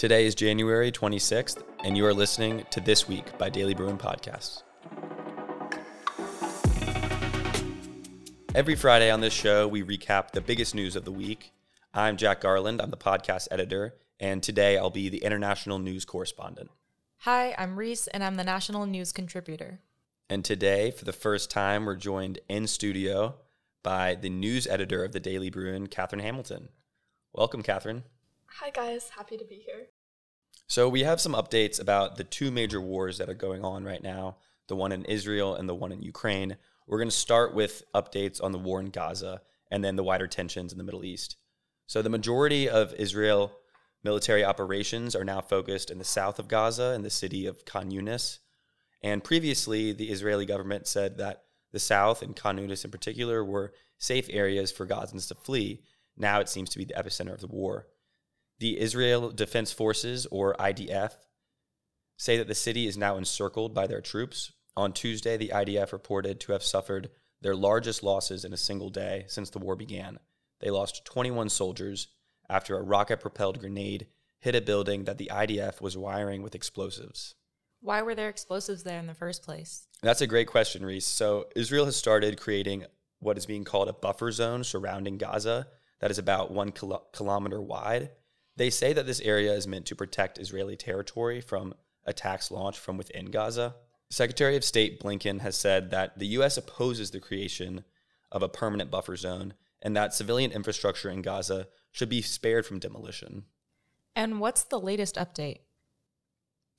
Today is January 26th, and you are listening to This Week by Daily Bruin Podcasts. Every Friday on this show, we recap the biggest news of the week. I'm Jack Garland, I'm the podcast editor, and today I'll be the international news correspondent. Hi, I'm Reese, and I'm the national news contributor. And today, for the first time, we're joined in studio by the news editor of the Daily Bruin, Catherine Hamilton. Welcome, Catherine. Hi, guys. Happy to be here. So, we have some updates about the two major wars that are going on right now the one in Israel and the one in Ukraine. We're going to start with updates on the war in Gaza and then the wider tensions in the Middle East. So, the majority of Israel military operations are now focused in the south of Gaza in the city of Khan Yunis. And previously, the Israeli government said that the south and Khan Yunis in particular were safe areas for Gazans to flee. Now it seems to be the epicenter of the war. The Israel Defense Forces, or IDF, say that the city is now encircled by their troops. On Tuesday, the IDF reported to have suffered their largest losses in a single day since the war began. They lost 21 soldiers after a rocket propelled grenade hit a building that the IDF was wiring with explosives. Why were there explosives there in the first place? That's a great question, Reese. So, Israel has started creating what is being called a buffer zone surrounding Gaza that is about one kilo- kilometer wide. They say that this area is meant to protect Israeli territory from attacks launched from within Gaza. Secretary of State Blinken has said that the U.S. opposes the creation of a permanent buffer zone and that civilian infrastructure in Gaza should be spared from demolition. And what's the latest update?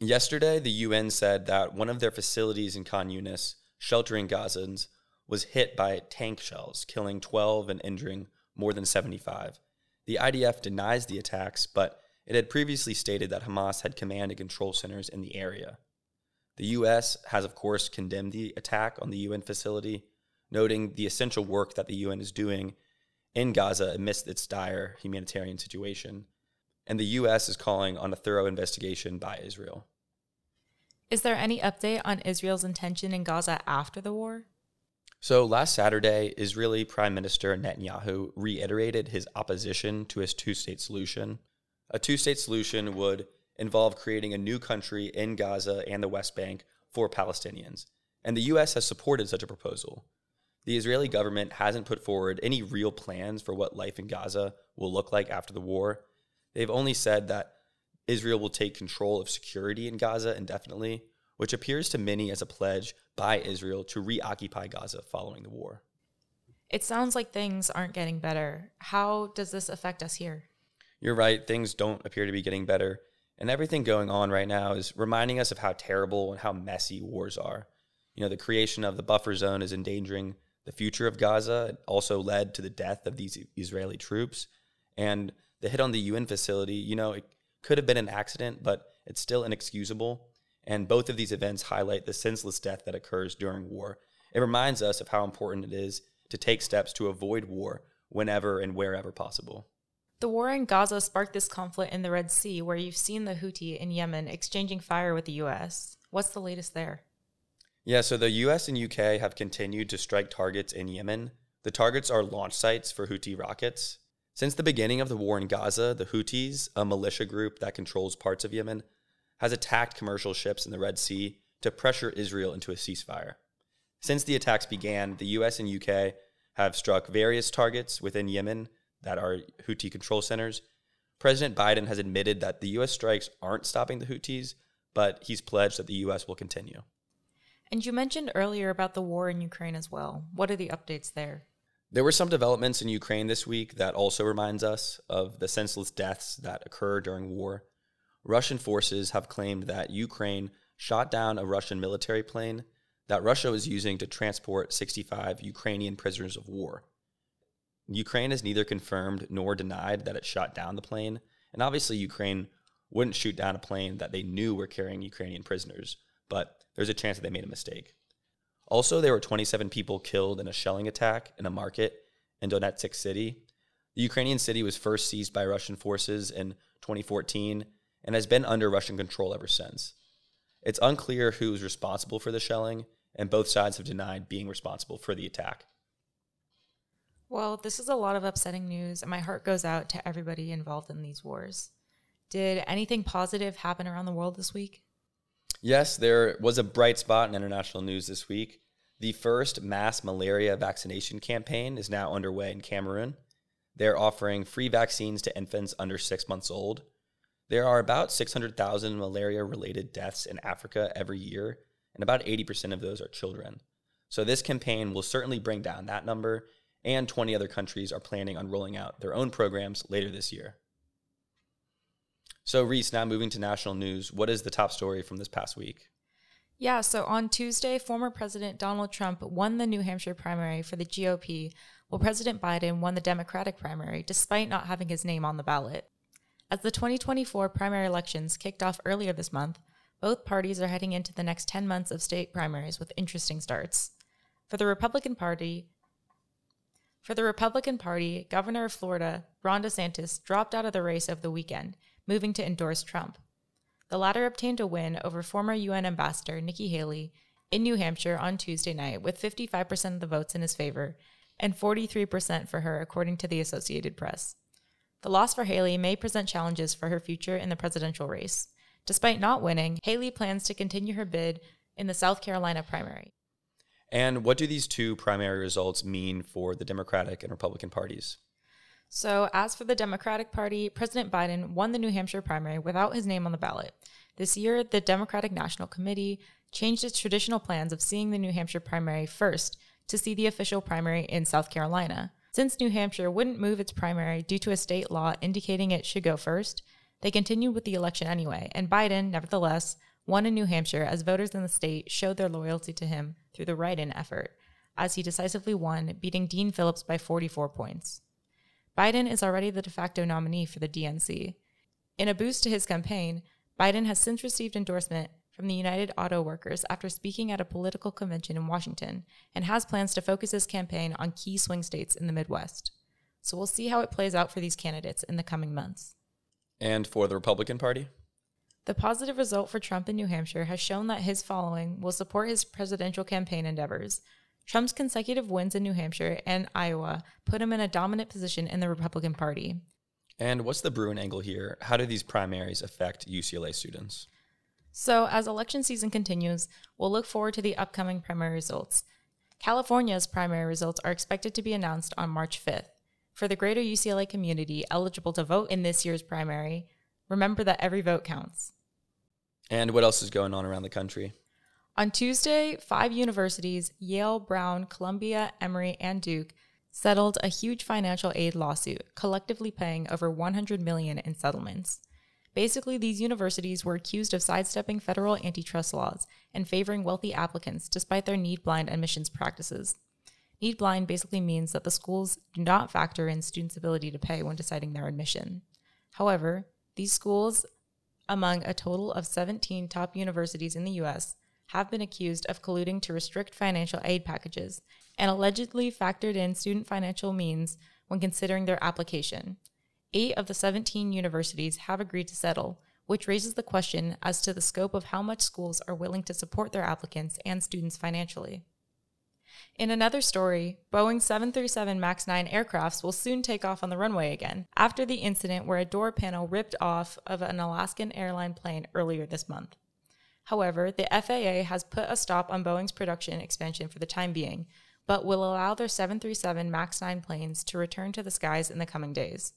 Yesterday, the UN said that one of their facilities in Khan Yunis, sheltering Gazans, was hit by tank shells, killing 12 and injuring more than 75. The IDF denies the attacks, but it had previously stated that Hamas had command and control centers in the area. The U.S. has, of course, condemned the attack on the UN facility, noting the essential work that the UN is doing in Gaza amidst its dire humanitarian situation and the U.S. is calling on a thorough investigation by Israel. Is there any update on Israel's intention in Gaza after the war? So, last Saturday, Israeli Prime Minister Netanyahu reiterated his opposition to his two state solution. A two state solution would involve creating a new country in Gaza and the West Bank for Palestinians, and the U.S. has supported such a proposal. The Israeli government hasn't put forward any real plans for what life in Gaza will look like after the war, They've only said that Israel will take control of security in Gaza indefinitely, which appears to many as a pledge by Israel to reoccupy Gaza following the war. It sounds like things aren't getting better. How does this affect us here? You're right, things don't appear to be getting better. And everything going on right now is reminding us of how terrible and how messy wars are. You know, the creation of the buffer zone is endangering the future of Gaza. It also led to the death of these Israeli troops. And the hit on the UN facility, you know, it could have been an accident, but it's still inexcusable. And both of these events highlight the senseless death that occurs during war. It reminds us of how important it is to take steps to avoid war whenever and wherever possible. The war in Gaza sparked this conflict in the Red Sea, where you've seen the Houthi in Yemen exchanging fire with the US. What's the latest there? Yeah, so the US and UK have continued to strike targets in Yemen. The targets are launch sites for Houthi rockets. Since the beginning of the war in Gaza, the Houthis, a militia group that controls parts of Yemen, has attacked commercial ships in the Red Sea to pressure Israel into a ceasefire. Since the attacks began, the US and UK have struck various targets within Yemen that are Houthi control centers. President Biden has admitted that the US strikes aren't stopping the Houthis, but he's pledged that the US will continue. And you mentioned earlier about the war in Ukraine as well. What are the updates there? There were some developments in Ukraine this week that also reminds us of the senseless deaths that occur during war. Russian forces have claimed that Ukraine shot down a Russian military plane that Russia was using to transport 65 Ukrainian prisoners of war. Ukraine has neither confirmed nor denied that it shot down the plane, and obviously Ukraine wouldn't shoot down a plane that they knew were carrying Ukrainian prisoners, but there's a chance that they made a mistake. Also, there were 27 people killed in a shelling attack in a market in Donetsk city. The Ukrainian city was first seized by Russian forces in 2014 and has been under Russian control ever since. It's unclear who is responsible for the shelling, and both sides have denied being responsible for the attack. Well, this is a lot of upsetting news, and my heart goes out to everybody involved in these wars. Did anything positive happen around the world this week? Yes, there was a bright spot in international news this week. The first mass malaria vaccination campaign is now underway in Cameroon. They're offering free vaccines to infants under six months old. There are about 600,000 malaria related deaths in Africa every year, and about 80% of those are children. So, this campaign will certainly bring down that number, and 20 other countries are planning on rolling out their own programs later this year. So, Reese, now moving to national news, what is the top story from this past week? Yeah, so on Tuesday, former President Donald Trump won the New Hampshire primary for the GOP, while President Biden won the Democratic primary despite not having his name on the ballot. As the 2024 primary elections kicked off earlier this month, both parties are heading into the next 10 months of state primaries with interesting starts. For the Republican Party, for the Republican Party, Governor of Florida, Ron DeSantis, dropped out of the race over the weekend, moving to endorse Trump. The latter obtained a win over former UN Ambassador Nikki Haley in New Hampshire on Tuesday night with 55% of the votes in his favor and 43% for her, according to the Associated Press. The loss for Haley may present challenges for her future in the presidential race. Despite not winning, Haley plans to continue her bid in the South Carolina primary. And what do these two primary results mean for the Democratic and Republican parties? So, as for the Democratic Party, President Biden won the New Hampshire primary without his name on the ballot. This year, the Democratic National Committee changed its traditional plans of seeing the New Hampshire primary first to see the official primary in South Carolina. Since New Hampshire wouldn't move its primary due to a state law indicating it should go first, they continued with the election anyway, and Biden, nevertheless, won in New Hampshire as voters in the state showed their loyalty to him through the write in effort, as he decisively won, beating Dean Phillips by 44 points. Biden is already the de facto nominee for the DNC. In a boost to his campaign, Biden has since received endorsement from the United Auto Workers after speaking at a political convention in Washington and has plans to focus his campaign on key swing states in the Midwest. So we'll see how it plays out for these candidates in the coming months. And for the Republican Party? The positive result for Trump in New Hampshire has shown that his following will support his presidential campaign endeavors, Trump's consecutive wins in New Hampshire and Iowa put him in a dominant position in the Republican Party. And what's the Bruin angle here? How do these primaries affect UCLA students? So, as election season continues, we'll look forward to the upcoming primary results. California's primary results are expected to be announced on March 5th. For the greater UCLA community eligible to vote in this year's primary, remember that every vote counts. And what else is going on around the country? On Tuesday, five universities, Yale, Brown, Columbia, Emory, and Duke, settled a huge financial aid lawsuit, collectively paying over 100 million in settlements. Basically, these universities were accused of sidestepping federal antitrust laws and favoring wealthy applicants despite their need blind admissions practices. Need blind basically means that the schools do not factor in students' ability to pay when deciding their admission. However, these schools, among a total of 17 top universities in the US, have been accused of colluding to restrict financial aid packages and allegedly factored in student financial means when considering their application. Eight of the 17 universities have agreed to settle, which raises the question as to the scope of how much schools are willing to support their applicants and students financially. In another story, Boeing 737 MAX 9 aircrafts will soon take off on the runway again after the incident where a door panel ripped off of an Alaskan airline plane earlier this month. However, the FAA has put a stop on Boeing's production expansion for the time being, but will allow their 737 MAX 9 planes to return to the skies in the coming days.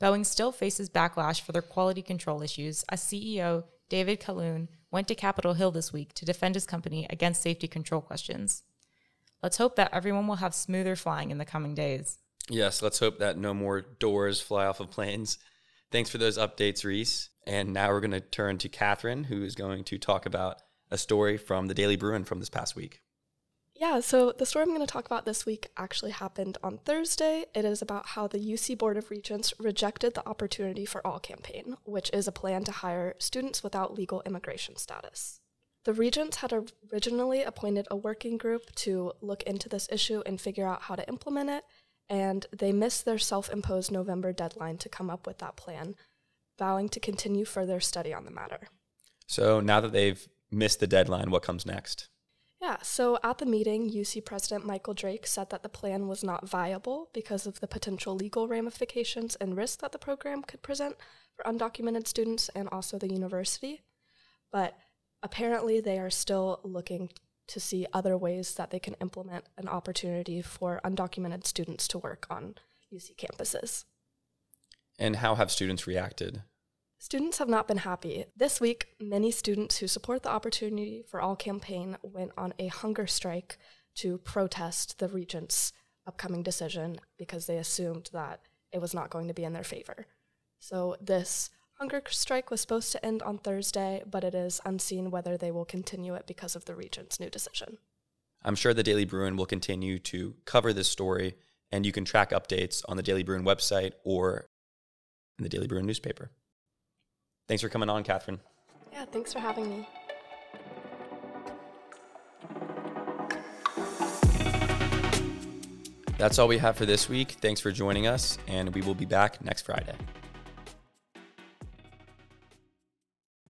Boeing still faces backlash for their quality control issues as CEO David Calhoun went to Capitol Hill this week to defend his company against safety control questions. Let's hope that everyone will have smoother flying in the coming days. Yes, let's hope that no more doors fly off of planes. Thanks for those updates, Reese. And now we're going to turn to Catherine, who is going to talk about a story from the Daily Bruin from this past week. Yeah, so the story I'm going to talk about this week actually happened on Thursday. It is about how the UC Board of Regents rejected the Opportunity for All campaign, which is a plan to hire students without legal immigration status. The Regents had originally appointed a working group to look into this issue and figure out how to implement it, and they missed their self imposed November deadline to come up with that plan, vowing to continue further study on the matter. So now that they've missed the deadline, what comes next? Yeah, so at the meeting, UC President Michael Drake said that the plan was not viable because of the potential legal ramifications and risks that the program could present for undocumented students and also the university. But apparently, they are still looking to see other ways that they can implement an opportunity for undocumented students to work on UC campuses. And how have students reacted? Students have not been happy. This week, many students who support the Opportunity for All campaign went on a hunger strike to protest the Regent's upcoming decision because they assumed that it was not going to be in their favor. So, this hunger strike was supposed to end on Thursday, but it is unseen whether they will continue it because of the Regent's new decision. I'm sure the Daily Bruin will continue to cover this story, and you can track updates on the Daily Bruin website or in the Daily Bruin newspaper. Thanks for coming on, Catherine. Yeah, thanks for having me. That's all we have for this week. Thanks for joining us, and we will be back next Friday.